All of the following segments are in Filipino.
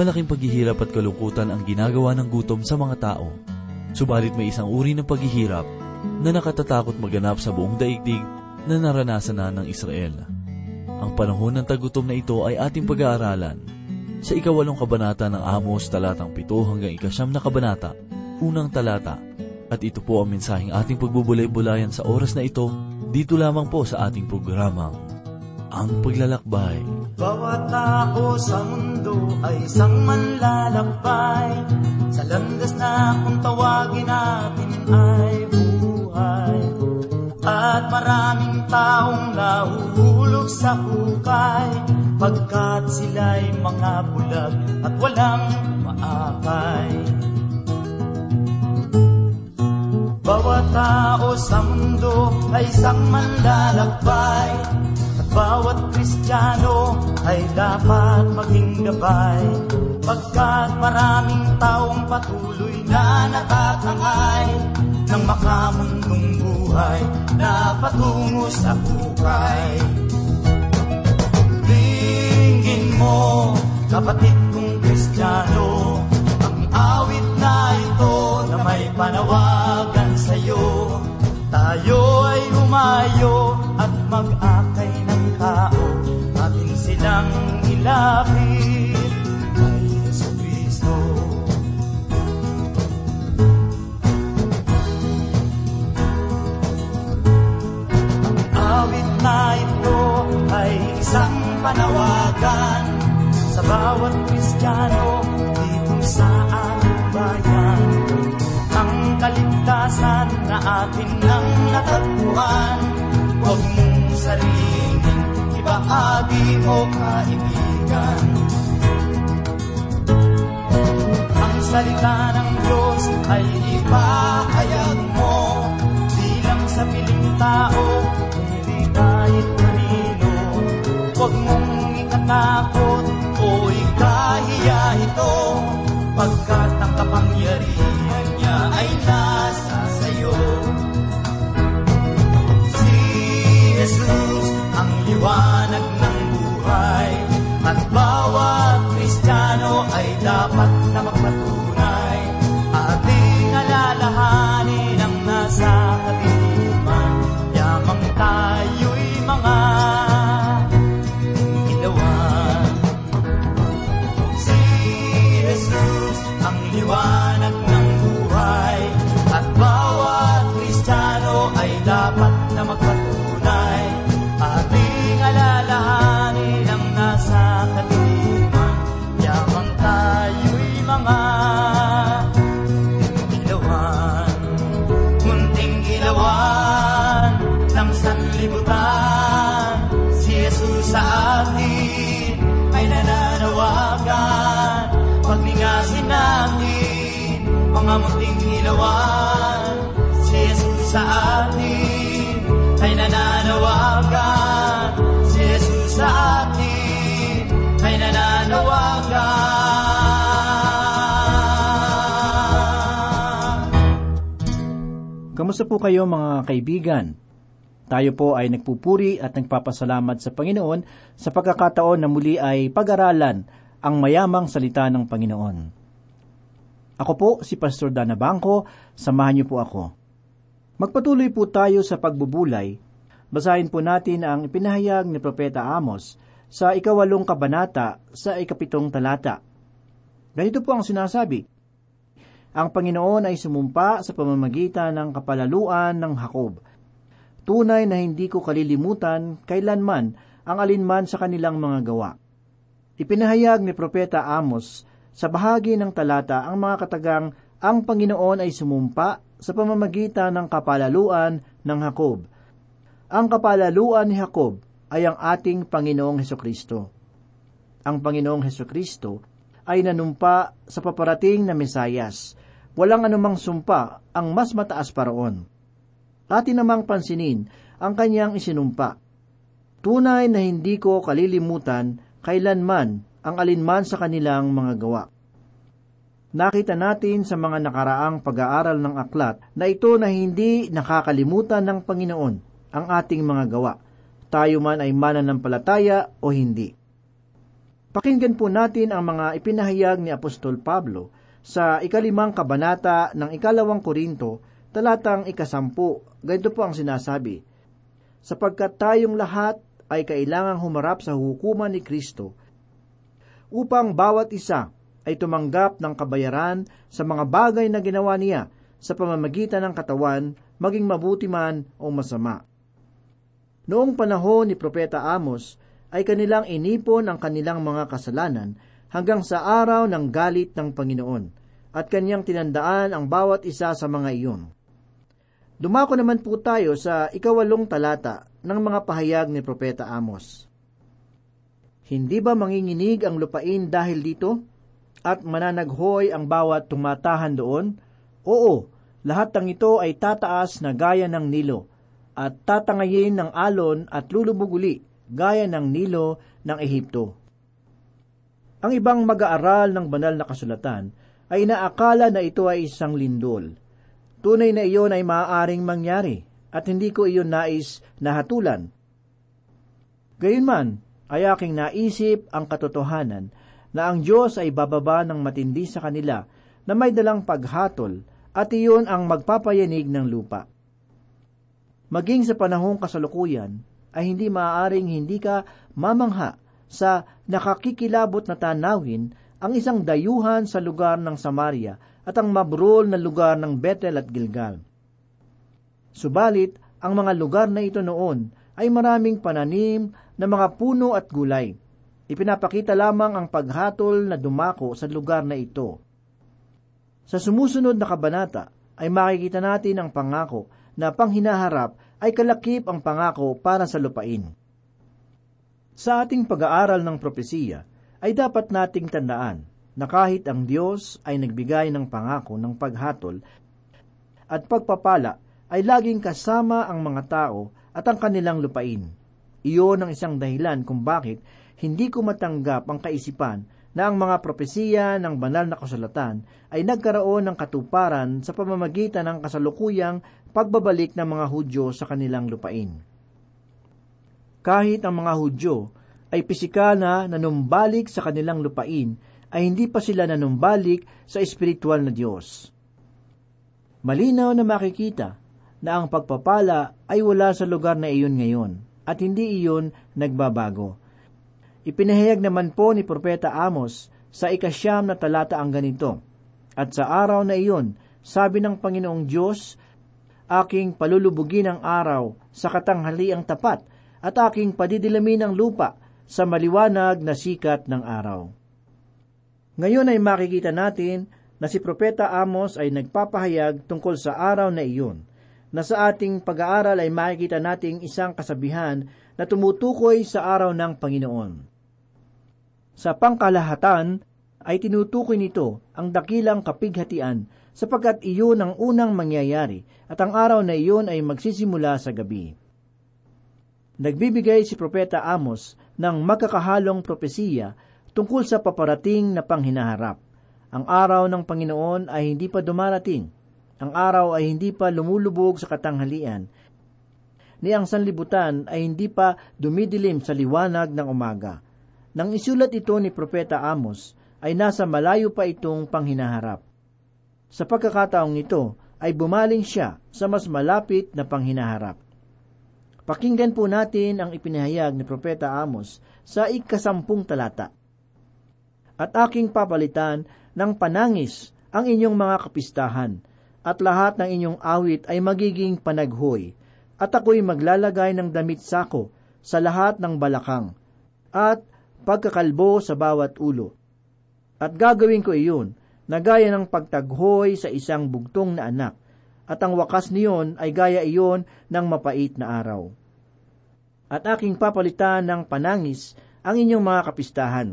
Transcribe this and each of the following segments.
malaking paghihirap at kalungkutan ang ginagawa ng gutom sa mga tao. Subalit may isang uri ng paghihirap na nakatatakot maganap sa buong daigdig na naranasan na ng Israel. Ang panahon ng tagutom na ito ay ating pag-aaralan sa ikawalong kabanata ng Amos talatang pito hanggang ikasyam na kabanata, unang talata. At ito po ang mensaheng ating pagbubulay-bulayan sa oras na ito, dito lamang po sa ating programang, Ang Paglalakbay. Bawat tao sa mundo ay isang manlalakbay. Sa landas na kung tawagin natin ay buhay. At maraming taong nahuhulog sa hukay. Pagkat sila'y mga bulag at walang maakay Bawat tao sa mundo ay isang manlalakbay bawat Kristiyano ay dapat maging gabay. Pagkat maraming taong patuloy na natatangay Ng makamundong buhay na patungo sa hukay Tingin mo, kapatid kong Kristiyano Ang awit na ito na may panawagan sa'yo. Tayo ay umayo Silang ilapit. Kay Yesu Cristo awit na ito ay isang panawagan sa bawat Kristiyano dito sa ating bayan. Ang kaligtasan na atin nang natagpuan, huwag mong saringin, ibahagi mo kaibigan. Ang salita ng Diyos ay ipahayag mo. Di lang sa piling tao, hindi kahit kanino. Huwag mong ikatakot o ikahiya ito. Pagkat ang kapangyarihan niya ay nasa sayo. Si Jesus liwanag ng buhay. At bawat Kristiyano ay dapat na magpatunay Kamusta po kayo mga kaibigan? Tayo po ay nagpupuri at nagpapasalamat sa Panginoon sa pagkakataon na muli ay pag-aralan ang mayamang salita ng Panginoon. Ako po si Pastor Dana Bangko, samahan niyo po ako. Magpatuloy po tayo sa pagbubulay. Basahin po natin ang ipinahayag ni Propeta Amos sa ikawalong kabanata sa ikapitong talata. Ganito po ang sinasabi, ang Panginoon ay sumumpa sa pamamagitan ng kapalaluan ng Hakob. Tunay na hindi ko kalilimutan kailanman ang alinman sa kanilang mga gawa. Ipinahayag ni Propeta Amos sa bahagi ng talata ang mga katagang ang Panginoon ay sumumpa sa pamamagitan ng kapalaluan ng Hakob. Ang kapalaluan ni Hakob ay ang ating Panginoong Heso Kristo. Ang Panginoong Heso Kristo ay nanumpa sa paparating na Mesayas. Walang anumang sumpa ang mas mataas pa roon. Atin namang pansinin ang kanyang isinumpa. Tunay na hindi ko kalilimutan kailanman ang alinman sa kanilang mga gawa. Nakita natin sa mga nakaraang pag-aaral ng aklat na ito na hindi nakakalimutan ng Panginoon ang ating mga gawa, tayo man ay mananampalataya o hindi. Pakinggan po natin ang mga ipinahayag ni Apostol Pablo sa ikalimang kabanata ng ikalawang Korinto, talatang ikasampu. Ganito po ang sinasabi, Sapagkat tayong lahat ay kailangang humarap sa hukuman ni Kristo, upang bawat isa ay tumanggap ng kabayaran sa mga bagay na ginawa niya sa pamamagitan ng katawan, maging mabuti man o masama. Noong panahon ni Propeta Amos, ay kanilang inipon ang kanilang mga kasalanan hanggang sa araw ng galit ng Panginoon, at kanyang tinandaan ang bawat isa sa mga iyon. Dumako naman po tayo sa ikawalong talata ng mga pahayag ni Propeta Amos. Hindi ba manginginig ang lupain dahil dito? At mananaghoy ang bawat tumatahan doon? Oo, lahat ng ito ay tataas na gaya ng Nilo, at tatangayin ng alon at lulubog uli gaya ng Nilo ng Ehipto. Ang ibang mag-aaral ng banal na kasulatan ay inaakala na ito ay isang lindol. Tunay na iyon ay maaaring mangyari at hindi ko iyon nais na hatulan. Gayunman, ay aking naisip ang katotohanan na ang Diyos ay bababa ng matindi sa kanila na may dalang paghatol at iyon ang magpapayanig ng lupa. Maging sa panahong kasalukuyan, ay hindi maaaring hindi ka mamangha sa nakakikilabot na tanawin ang isang dayuhan sa lugar ng Samaria at ang mabrol na lugar ng Bethel at Gilgal. Subalit, ang mga lugar na ito noon ay maraming pananim na mga puno at gulay. Ipinapakita lamang ang paghatol na dumako sa lugar na ito. Sa sumusunod na kabanata ay makikita natin ang pangako na panghinaharap ay kalakip ang pangako para sa lupain. Sa ating pag-aaral ng propesiya, ay dapat nating tandaan na kahit ang Diyos ay nagbigay ng pangako ng paghatol at pagpapala ay laging kasama ang mga tao at ang kanilang lupain. Iyon ang isang dahilan kung bakit hindi ko matanggap ang kaisipan na ang mga propesiya ng banal na kasulatan ay nagkaroon ng katuparan sa pamamagitan ng kasalukuyang pagbabalik ng mga Hudyo sa kanilang lupain. Kahit ang mga Hudyo ay pisikal na nanumbalik sa kanilang lupain, ay hindi pa sila nanumbalik sa espiritual na Diyos. Malinaw na makikita na ang pagpapala ay wala sa lugar na iyon ngayon at hindi iyon nagbabago. Ipinahayag naman po ni Propeta Amos sa ikasyam na talata ang ganito, At sa araw na iyon, sabi ng Panginoong Diyos, aking palulubugin ang araw sa katanghaliang tapat at aking padidilamin ang lupa sa maliwanag na sikat ng araw. Ngayon ay makikita natin na si Propeta Amos ay nagpapahayag tungkol sa araw na iyon, na sa ating pag-aaral ay makikita nating isang kasabihan na tumutukoy sa araw ng Panginoon. Sa pangkalahatan ay tinutukoy nito ang dakilang kapighatian sapagkat iyon ang unang mangyayari at ang araw na iyon ay magsisimula sa gabi. Nagbibigay si Propeta Amos ng magkakahalong propesiya tungkol sa paparating na panghinaharap. Ang araw ng Panginoon ay hindi pa dumarating. Ang araw ay hindi pa lumulubog sa katanghalian. Ni ang sanlibutan ay hindi pa dumidilim sa liwanag ng umaga. Nang isulat ito ni Propeta Amos, ay nasa malayo pa itong panghinaharap. Sa pagkakataong ito, ay bumaling siya sa mas malapit na panghinaharap. Pakinggan po natin ang ipinahayag ni Propeta Amos sa ikasampung talata. At aking papalitan ng panangis ang inyong mga kapistahan, at lahat ng inyong awit ay magiging panaghoy, at ako'y maglalagay ng damit sako sa lahat ng balakang, at pagkakalbo sa bawat ulo. At gagawin ko iyon na gaya ng pagtaghoy sa isang bugtong na anak, at ang wakas niyon ay gaya iyon ng mapait na araw. At aking papalitan ng panangis ang inyong mga kapistahan.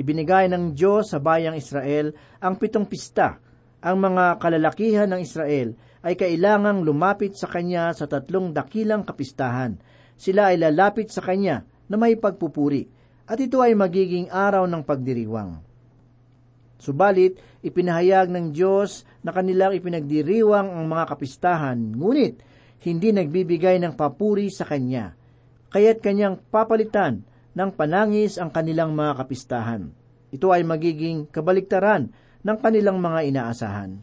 Ibinigay ng Diyos sa bayang Israel ang pitong pista. Ang mga kalalakihan ng Israel ay kailangang lumapit sa Kanya sa tatlong dakilang kapistahan. Sila ay lalapit sa Kanya na may pagpupuri, at ito ay magiging araw ng pagdiriwang. Subalit, ipinahayag ng Diyos na kanilang ipinagdiriwang ang mga kapistahan, ngunit hindi nagbibigay ng papuri sa Kanya. Kaya't Kanyang papalitan ng panangis ang kanilang mga kapistahan. Ito ay magiging kabaliktaran ng kanilang mga inaasahan.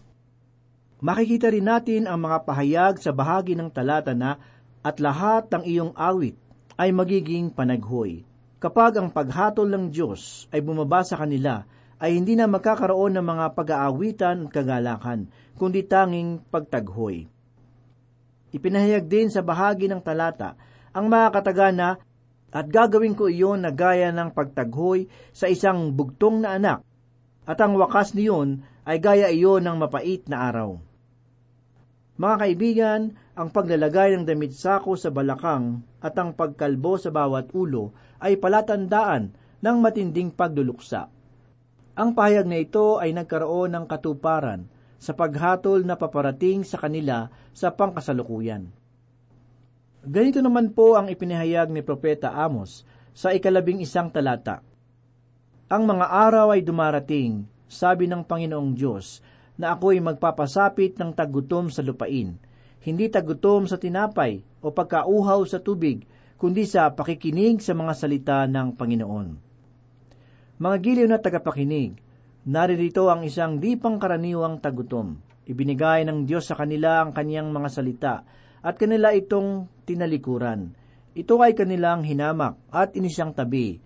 Makikita rin natin ang mga pahayag sa bahagi ng talata na at lahat ng iyong awit ay magiging panaghoy. Kapag ang paghatol ng Diyos ay bumaba sa kanila, ay hindi na magkakaroon ng mga pag-aawitan at kagalakan, kundi tanging pagtaghoy. Ipinahayag din sa bahagi ng talata ang mga katagana at gagawin ko iyon na gaya ng pagtaghoy sa isang bugtong na anak, at ang wakas niyon ay gaya iyon ng mapait na araw. Mga kaibigan, ang paglalagay ng damit sako sa balakang at ang pagkalbo sa bawat ulo ay palatandaan ng matinding pagduluksa. Ang pahayag na ito ay nagkaroon ng katuparan sa paghatol na paparating sa kanila sa pangkasalukuyan. Ganito naman po ang ipinahayag ni Propeta Amos sa ikalabing isang talata. Ang mga araw ay dumarating, sabi ng Panginoong Diyos, na ako'y magpapasapit ng tagutom sa lupain, hindi tagutom sa tinapay o pagkauhaw sa tubig, kundi sa pakikinig sa mga salita ng Panginoon. Mga giliw na tagapakinig, naririto ang isang di pangkaraniwang tagutom. Ibinigay ng Diyos sa kanila ang kaniyang mga salita at kanila itong tinalikuran. Ito ay kanilang hinamak at inisyang tabi.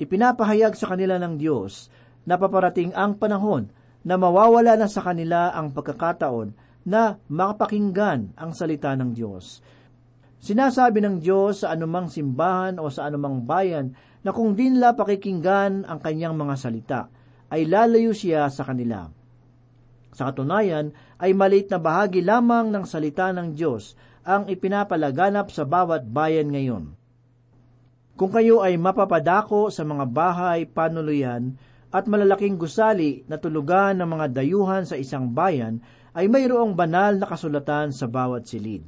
Ipinapahayag sa kanila ng Diyos na paparating ang panahon na mawawala na sa kanila ang pagkakataon na makapakinggan ang salita ng Diyos. Sinasabi ng Diyos sa anumang simbahan o sa anumang bayan na kung di nila pakikinggan ang kanyang mga salita, ay lalayo siya sa kanila. Sa katunayan, ay maliit na bahagi lamang ng salita ng Diyos ang ipinapalaganap sa bawat bayan ngayon. Kung kayo ay mapapadako sa mga bahay panuluyan at malalaking gusali na tulugan ng mga dayuhan sa isang bayan, ay mayroong banal na kasulatan sa bawat silid.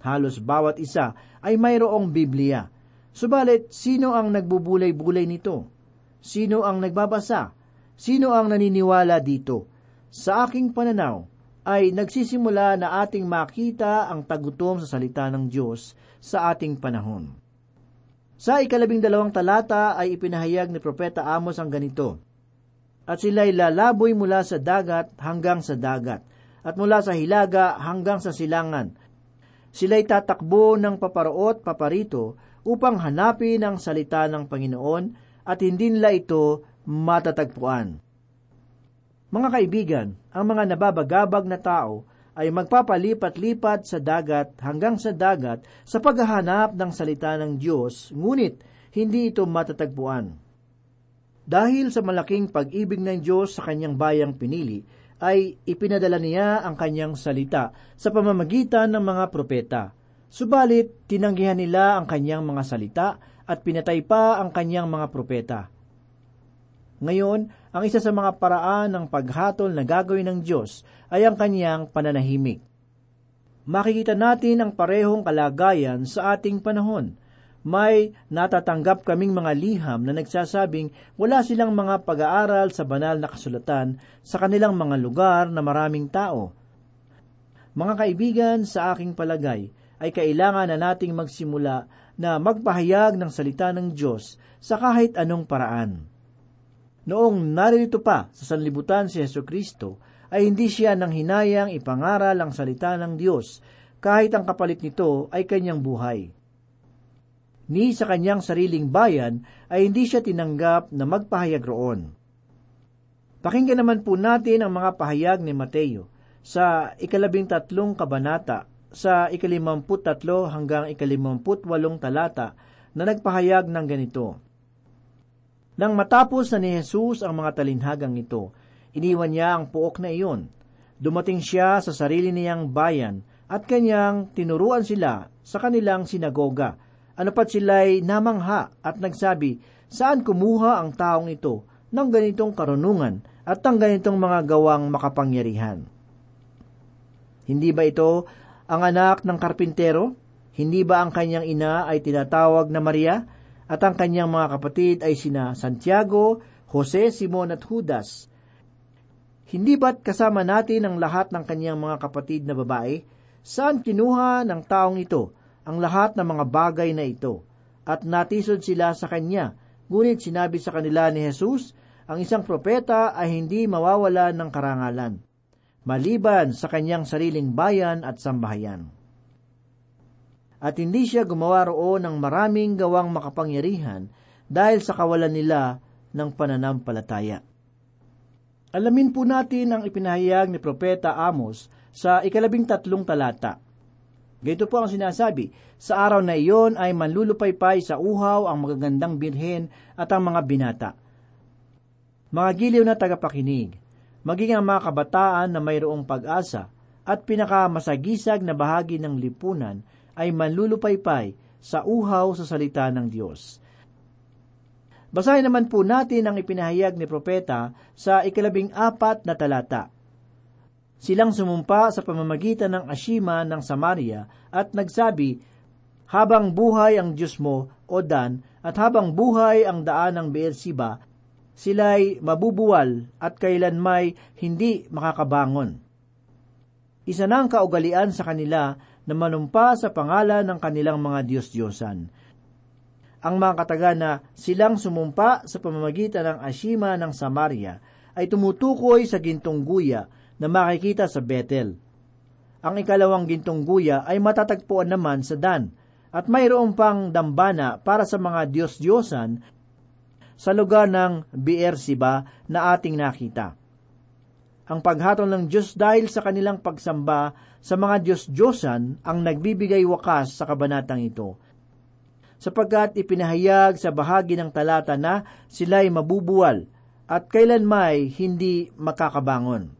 Halos bawat isa ay mayroong Biblia. Subalit, sino ang nagbubulay-bulay nito? Sino ang nagbabasa? Sino ang naniniwala dito? Sa aking pananaw, ay nagsisimula na ating makita ang tagutom sa salita ng Diyos sa ating panahon. Sa ikalabing dalawang talata ay ipinahayag ni Propeta Amos ang ganito, At sila'y lalaboy mula sa dagat hanggang sa dagat, at mula sa hilaga hanggang sa silangan. Sila'y tatakbo ng paparoot paparito upang hanapin ang salita ng Panginoon at hindi nila ito matatagpuan. Mga kaibigan, ang mga nababagabag na tao ay magpapalipat-lipat sa dagat hanggang sa dagat sa paghahanap ng salita ng Diyos, ngunit hindi ito matatagpuan. Dahil sa malaking pag-ibig ng Diyos sa kanyang bayang pinili, ay ipinadala niya ang kanyang salita sa pamamagitan ng mga propeta. Subalit, tinanggihan nila ang kanyang mga salita at pinatay pa ang kanyang mga propeta. Ngayon, ang isa sa mga paraan ng paghatol na gagawin ng Diyos ay ang kanyang pananahimik. Makikita natin ang parehong kalagayan sa ating panahon. May natatanggap kaming mga liham na nagsasabing wala silang mga pag-aaral sa banal na kasulatan sa kanilang mga lugar na maraming tao. Mga kaibigan, sa aking palagay, ay kailangan na nating magsimula na magpahayag ng salita ng Diyos sa kahit anong paraan. Noong naririto pa sa sanlibutan si Yeso Kristo, ay hindi siya nang hinayang ipangaral ang salita ng Diyos, kahit ang kapalit nito ay kanyang buhay. Ni sa kanyang sariling bayan ay hindi siya tinanggap na magpahayag roon. Pakinggan naman po natin ang mga pahayag ni Mateo sa ikalabing tatlong kabanata sa ikalimamput tatlo hanggang ikalimamput walong talata na nagpahayag ng ganito. Nang matapos na ni Jesus ang mga talinhagang ito, iniwan niya ang puok na iyon. Dumating siya sa sarili niyang bayan at kanyang tinuruan sila sa kanilang sinagoga. Ano pat sila'y namangha at nagsabi, saan kumuha ang taong ito ng ganitong karunungan at ng ganitong mga gawang makapangyarihan? Hindi ba ito ang anak ng karpintero? Hindi ba ang kanyang ina ay tinatawag na Maria? at ang kanyang mga kapatid ay sina Santiago, Jose, Simon at Judas. Hindi ba't kasama natin ang lahat ng kanyang mga kapatid na babae? Saan kinuha ng taong ito ang lahat ng mga bagay na ito? at natisod sila sa kanya. Ngunit sinabi sa kanila ni Jesus, ang isang propeta ay hindi mawawala ng karangalan, maliban sa kanyang sariling bayan at sambahayan. At hindi siya gumawa roon ng maraming gawang makapangyarihan dahil sa kawalan nila ng pananampalataya. Alamin po natin ang ipinahayag ni Propeta Amos sa ikalabing tatlong talata. Ganito po ang sinasabi, sa araw na iyon ay manlulupaypay sa uhaw ang magagandang birhen at ang mga binata. Mga giliw na tagapakinig, maging ang mga kabataan na mayroong pag-asa at pinakamasagisag na bahagi ng lipunan ay manlulupaypay sa uhaw sa salita ng Diyos. Basahin naman po natin ang ipinahayag ni Propeta sa ikalabing apat na talata. Silang sumumpa sa pamamagitan ng Ashima ng Samaria at nagsabi, Habang buhay ang Diyos mo, O Dan, at habang buhay ang daan ng Beersiba, sila'y mabubuwal at kailanmay hindi makakabangon. Isa na ang kaugalian sa kanila na manumpa sa pangalan ng kanilang mga Diyos-Diyosan ang mga kataga na silang sumumpa sa pamamagitan ng Ashima ng Samaria ay tumutukoy sa gintong guya na makikita sa Bethel. Ang ikalawang gintong guya ay matatagpuan naman sa Dan at mayroon pang dambana para sa mga Diyos-Diyosan sa lugar ng Beersiba na ating nakita. Ang paghatol ng Diyos dahil sa kanilang pagsamba sa mga Diyos-Diyosan ang nagbibigay wakas sa kabanatang ito – sapagkat ipinahayag sa bahagi ng talata na sila'y mabubuwal at kailanmay hindi makakabangon.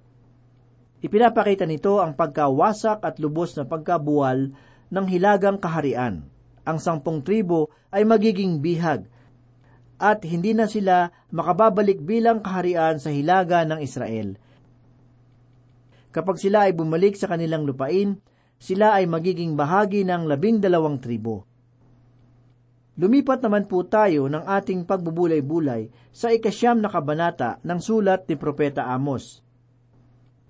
Ipinapakita nito ang pagkawasak at lubos na pagkabuwal ng hilagang kaharian. Ang sampung tribo ay magiging bihag at hindi na sila makababalik bilang kaharian sa hilaga ng Israel. Kapag sila ay bumalik sa kanilang lupain, sila ay magiging bahagi ng labindalawang tribo. Lumipat naman po tayo ng ating pagbubulay-bulay sa ikasyam na kabanata ng sulat ni Propeta Amos.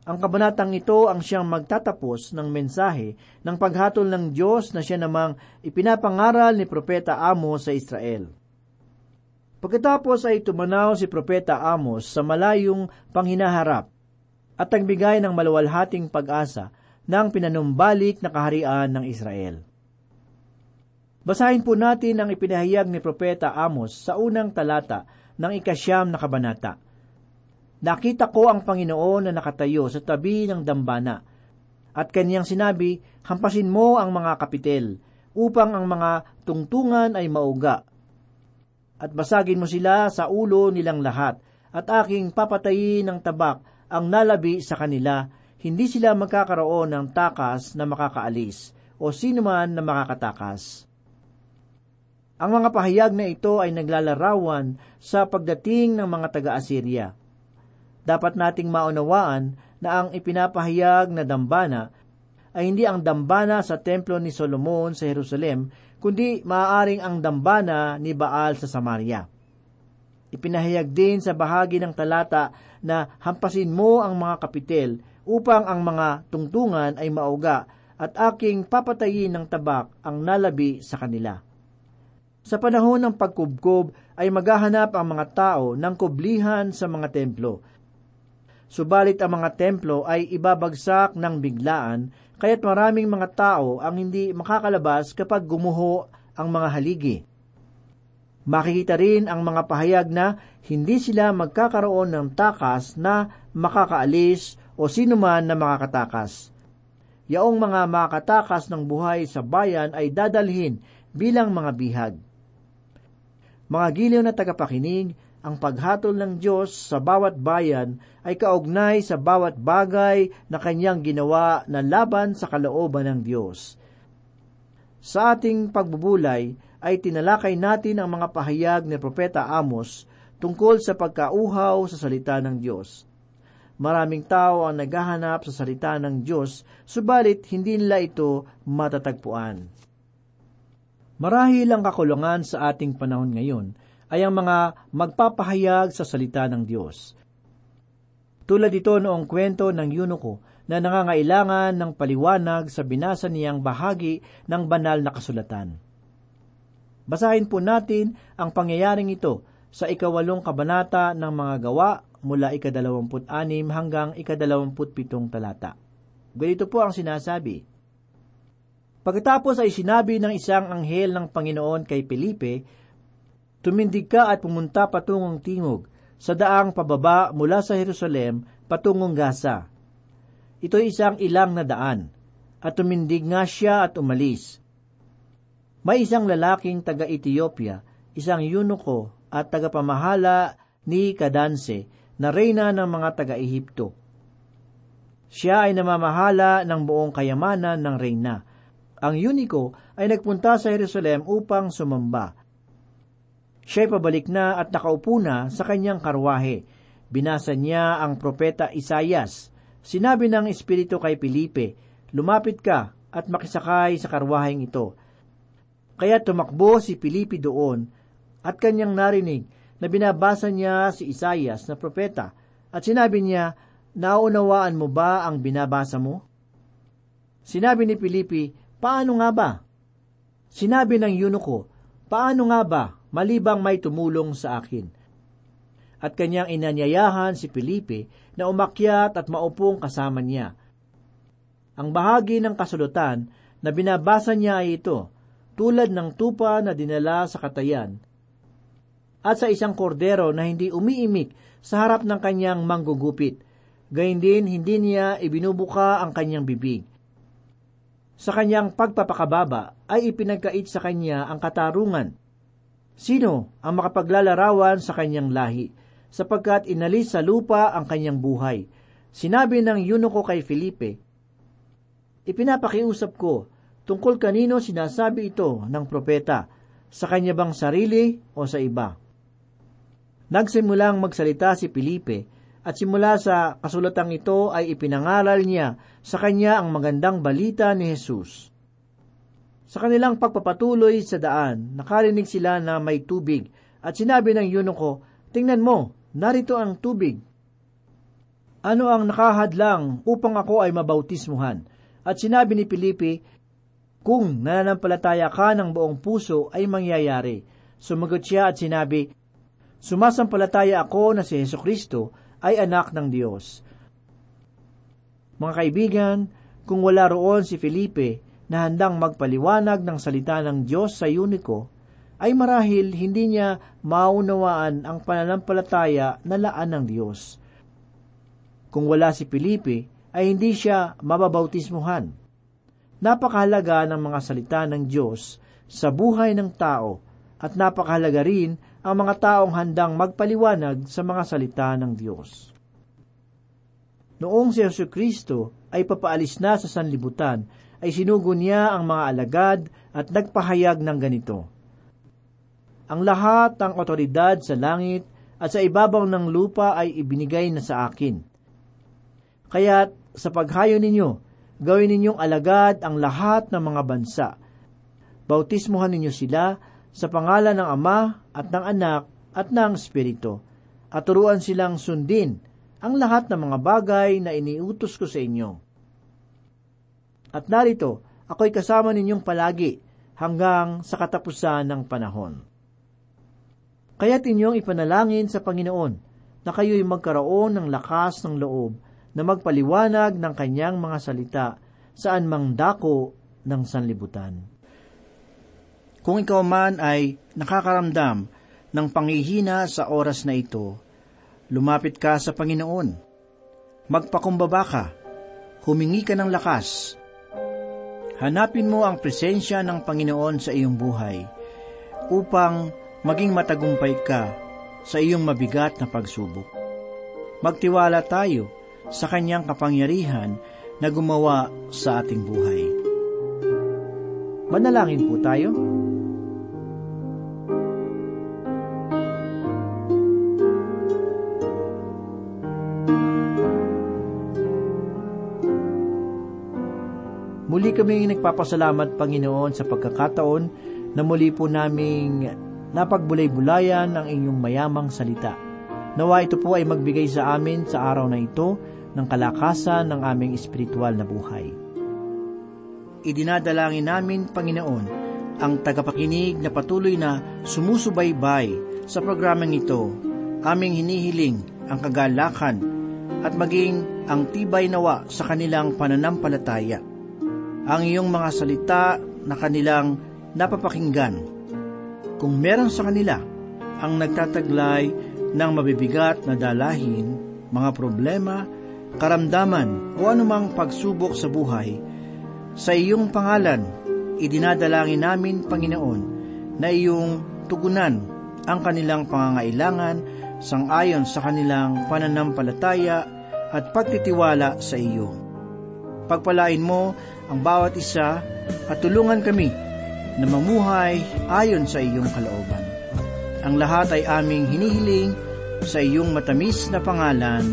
Ang kabanatang ito ang siyang magtatapos ng mensahe ng paghatol ng Diyos na siya namang ipinapangaral ni Propeta Amos sa Israel. Pagkatapos ay tumanaw si Propeta Amos sa malayong panghinaharap at nagbigay ng maluwalhating pag-asa ng pinanumbalik na kaharian ng Israel. Basahin po natin ang ipinahayag ni Propeta Amos sa unang talata ng ikasyam na kabanata. Nakita ko ang Panginoon na nakatayo sa tabi ng dambana, at kanyang sinabi, Hampasin mo ang mga kapitel, upang ang mga tungtungan ay mauga. At basagin mo sila sa ulo nilang lahat, at aking papatayin ng tabak ang nalabi sa kanila, hindi sila magkakaroon ng takas na makakaalis, o sino man na makakatakas. Ang mga pahayag na ito ay naglalarawan sa pagdating ng mga taga-Assyria. Dapat nating maunawaan na ang ipinapahayag na dambana ay hindi ang dambana sa templo ni Solomon sa Jerusalem, kundi maaaring ang dambana ni Baal sa Samaria. Ipinahayag din sa bahagi ng talata na hampasin mo ang mga kapitel upang ang mga tungtungan ay mauga at aking papatayin ng tabak ang nalabi sa kanila. Sa panahon ng pagkubkob ay maghahanap ang mga tao ng kublihan sa mga templo. Subalit ang mga templo ay ibabagsak ng biglaan, kaya't maraming mga tao ang hindi makakalabas kapag gumuho ang mga haligi. Makikita rin ang mga pahayag na hindi sila magkakaroon ng takas na makakaalis o sinuman na makakatakas. Yaong mga makatakas ng buhay sa bayan ay dadalhin bilang mga bihag. Mga giliw na tagapakinig, ang paghatol ng Diyos sa bawat bayan ay kaugnay sa bawat bagay na kanyang ginawa na laban sa kalooban ng Diyos. Sa ating pagbubulay ay tinalakay natin ang mga pahayag ni Propeta Amos tungkol sa pagkauhaw sa salita ng Diyos. Maraming tao ang naghahanap sa salita ng Diyos, subalit hindi nila ito matatagpuan. Marahil ang kakulungan sa ating panahon ngayon ay ang mga magpapahayag sa salita ng Diyos. Tulad ito noong kwento ng Yunoko na nangangailangan ng paliwanag sa binasa niyang bahagi ng banal na kasulatan. Basahin po natin ang pangyayaring ito sa ikawalong kabanata ng mga gawa mula ikadalawamput anim hanggang ikadalawamput pitong talata. Ganito po ang sinasabi. Pagkatapos ay sinabi ng isang anghel ng Panginoon kay Felipe, Tumindig ka at pumunta patungong tingog, sa daang pababa mula sa Jerusalem patungong Gaza. Ito'y isang ilang na daan, at tumindig nga siya at umalis. May isang lalaking taga-Ethiopia, isang yunuko at tagapamahala ni Kadanse na reyna ng mga taga-Ehipto. Siya ay namamahala ng buong kayamanan ng reyna. Ang yuniko ay nagpunta sa Jerusalem upang sumamba. Siya ay pabalik na at nakaupo na sa kanyang karwahe. Binasa niya ang propeta Isayas. Sinabi ng Espiritu kay Felipe, Lumapit ka at makisakay sa karwaheng ito. Kaya tumakbo si Felipe doon at kanyang narinig na binabasa niya si Isayas na propeta at sinabi niya, Naunawaan mo ba ang binabasa mo? Sinabi ni Felipe, Paano nga ba? Sinabi ng yunuko, Paano nga ba, malibang may tumulong sa akin? At kanyang inanyayahan si Felipe na umakyat at maupong kasama niya. Ang bahagi ng kasulutan na binabasa niya ay ito, tulad ng tupa na dinala sa katayan, at sa isang kordero na hindi umiimik sa harap ng kanyang manggugupit. Gayun din, hindi niya ibinubuka ang kanyang bibig. Sa kanyang pagpapakababa ay ipinagkait sa kanya ang katarungan. Sino ang makapaglalarawan sa kanyang lahi, sapagkat inalis sa lupa ang kanyang buhay. Sinabi ng yunuko kay Felipe, Ipinapakiusap ko, tungkol kanino sinasabi ito ng propeta, sa kanya bang sarili o sa iba? Nagsimulang magsalita si Felipe at simula sa kasulatang ito ay ipinangaral niya sa kanya ang magandang balita ni Jesus. Sa kanilang pagpapatuloy sa daan, nakarinig sila na may tubig at sinabi ng yunuko, Tingnan mo, narito ang tubig. Ano ang nakahadlang upang ako ay mabautismuhan? At sinabi ni Felipe, Kung nananampalataya ka ng buong puso ay mangyayari. Sumagot siya at sinabi, Sumasampalataya ako na si Yeso Kristo ay anak ng Diyos. Mga kaibigan, kung wala roon si Felipe na handang magpaliwanag ng salita ng Diyos sa Uniko, ay marahil hindi niya maunawaan ang pananampalataya na laan ng Diyos. Kung wala si Felipe, ay hindi siya mababautismuhan. Napakahalaga ng mga salita ng Diyos sa buhay ng tao at napakahalaga rin ang mga taong handang magpaliwanag sa mga salita ng Diyos. Noong si Yesu Kristo ay papaalis na sa sanlibutan, ay sinugo niya ang mga alagad at nagpahayag ng ganito. Ang lahat ng otoridad sa langit at sa ibabaw ng lupa ay ibinigay na sa akin. Kaya sa paghayo ninyo, gawin ninyong alagad ang lahat ng mga bansa. Bautismuhan ninyo sila sa pangalan ng Ama at ng Anak at ng Espiritu, at turuan silang sundin ang lahat ng mga bagay na iniutos ko sa inyo. At narito, ako'y kasama ninyong palagi hanggang sa katapusan ng panahon. Kaya't inyong ipanalangin sa Panginoon na kayo'y magkaroon ng lakas ng loob na magpaliwanag ng kanyang mga salita saan mang dako ng sanlibutan. Kung ikaw man ay nakakaramdam ng panghihina sa oras na ito, lumapit ka sa Panginoon. Magpakumbaba ka, humingi ka ng lakas. Hanapin mo ang presensya ng Panginoon sa iyong buhay upang maging matagumpay ka sa iyong mabigat na pagsubok. Magtiwala tayo sa kanyang kapangyarihan na gumawa sa ating buhay. Manalangin po tayo. Muli kami nagpapasalamat, Panginoon, sa pagkakataon na muli po naming napagbulay-bulayan ang inyong mayamang salita. Nawa ito po ay magbigay sa amin sa araw na ito ng kalakasan ng aming espiritual na buhay. Idinadalangin namin, Panginoon, ang tagapakinig na patuloy na sumusubaybay sa programang ito. Aming hinihiling ang kagalakan at maging ang tibay nawa sa kanilang pananampalataya. Ang iyong mga salita na kanilang napapakinggan. Kung meron sa kanila ang nagtataglay ng mabibigat na dalahin, mga problema, karamdaman o anumang pagsubok sa buhay, sa iyong pangalan, idinadalangin namin, Panginoon, na iyong tugunan ang kanilang pangangailangan sangayon sa kanilang pananampalataya at pagtitiwala sa iyo. Pagpalain mo ang bawat isa at tulungan kami na mamuhay ayon sa iyong kalooban. Ang lahat ay aming hinihiling sa iyong matamis na pangalan.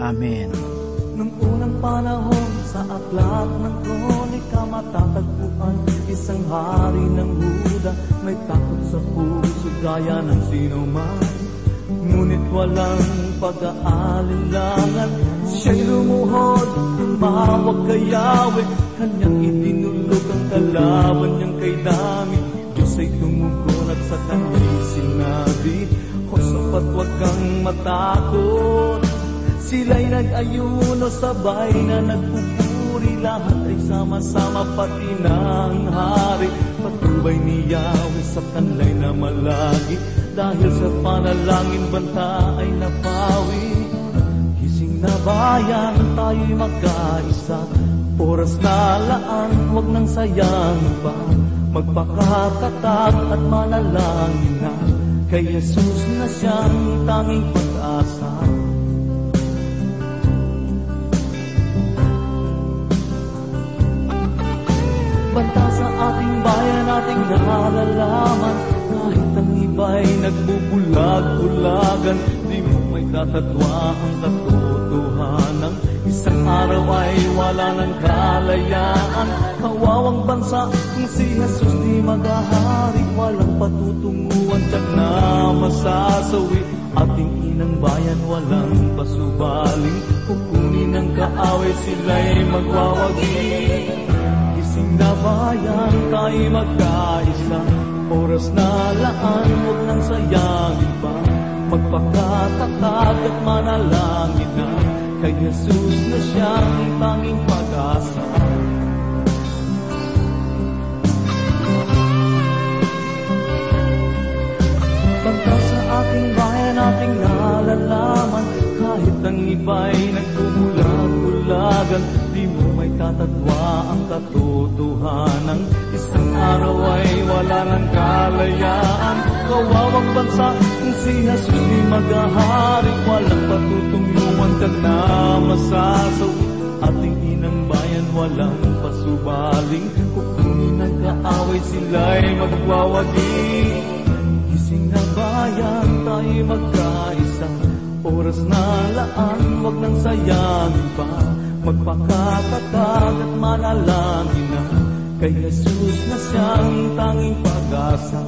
Amen. Nung unang panahon sa aklat ng kronika matatagpuan Isang hari ng Huda may takot sa puso gaya ng sino man Ngunit walang pag-aalinlangan Siya'y lumuhod, tumawag kay Yahweh Kanyang idinulog ang kalaban niyang kay Dami. Diyos ay tumugon at sa kanya'y sinabi O sapat wag kang matakot. Sila'y nag-ayuno sabay na nagpupuri. Lahat ay sama-sama pati ang hari. Patubay ni Yahweh sa kanlay na malagi Dahil sa panalangin banta ay napawi. Gising na bayan tayo'y magkaisa Oras na laan, wag nang sayang pa. Magpakatatag at manalangin na. Kay Jesus na siyang tanging pag-asa. Banta sa ating bayan ating nalalaman Kahit ang iba'y nagbubulag-bulagan. Di mo may tatatwa ang katotohanan. Isang araw ay wala ng kalayaan. Kawawang bansa kung si Jesus di maghahari Walang patutunguhan tiyak na masasawi. Ating inang bayan walang pasubaling. Kukunin ng kaaway sila'y magwawagi. Gising na bayan, tayo magkaisa Oras na laan, huwag nang sayangin pa. Magpakatatag at manalangin na. Kay Jesus na siyang tanging pag-asa. Banta sa ating bayan, ating nalalaman Kahit ang iba'y nagbubulag-bulagan Di mo may katatwa ang katotohanan Isang araw ay wala ng kalayaan. Kawawang bansa kung si Jesus di maghahari Walang patutunguhan kag na masasawi Ating inang bayan walang pasubaling. Kukunin ng kaaway sila'y magwawagi Gising na bayan tayo magkaisa. Oras na laan, wag nang sayangin pa Magpakatatag at manalangin na. Kay Jesus na siyang tanging pag-asa.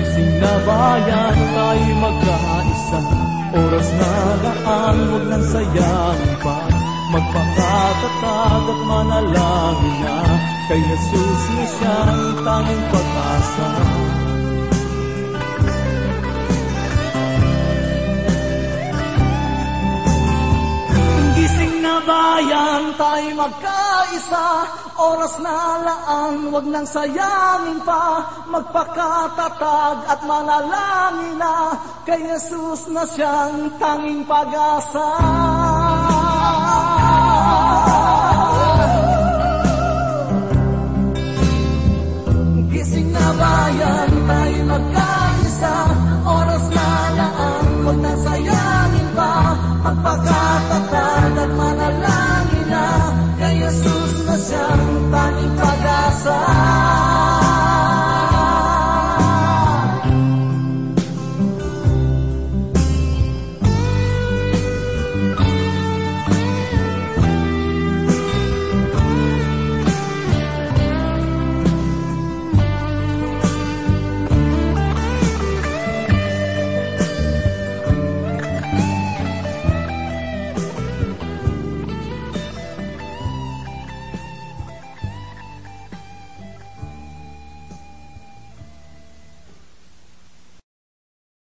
Gising na bayan tayo magkaisa Oras na laan, wag nang sayangin pa. Magpakatatag at manalangin na. Kay Jesus na siyang tanging pag-asa bayan, tayo magkaisa. Oras na laan, wag nang sayangin pa. Magpakatatag at manalangin na. Kay Jesus na siyang tanging pag-asa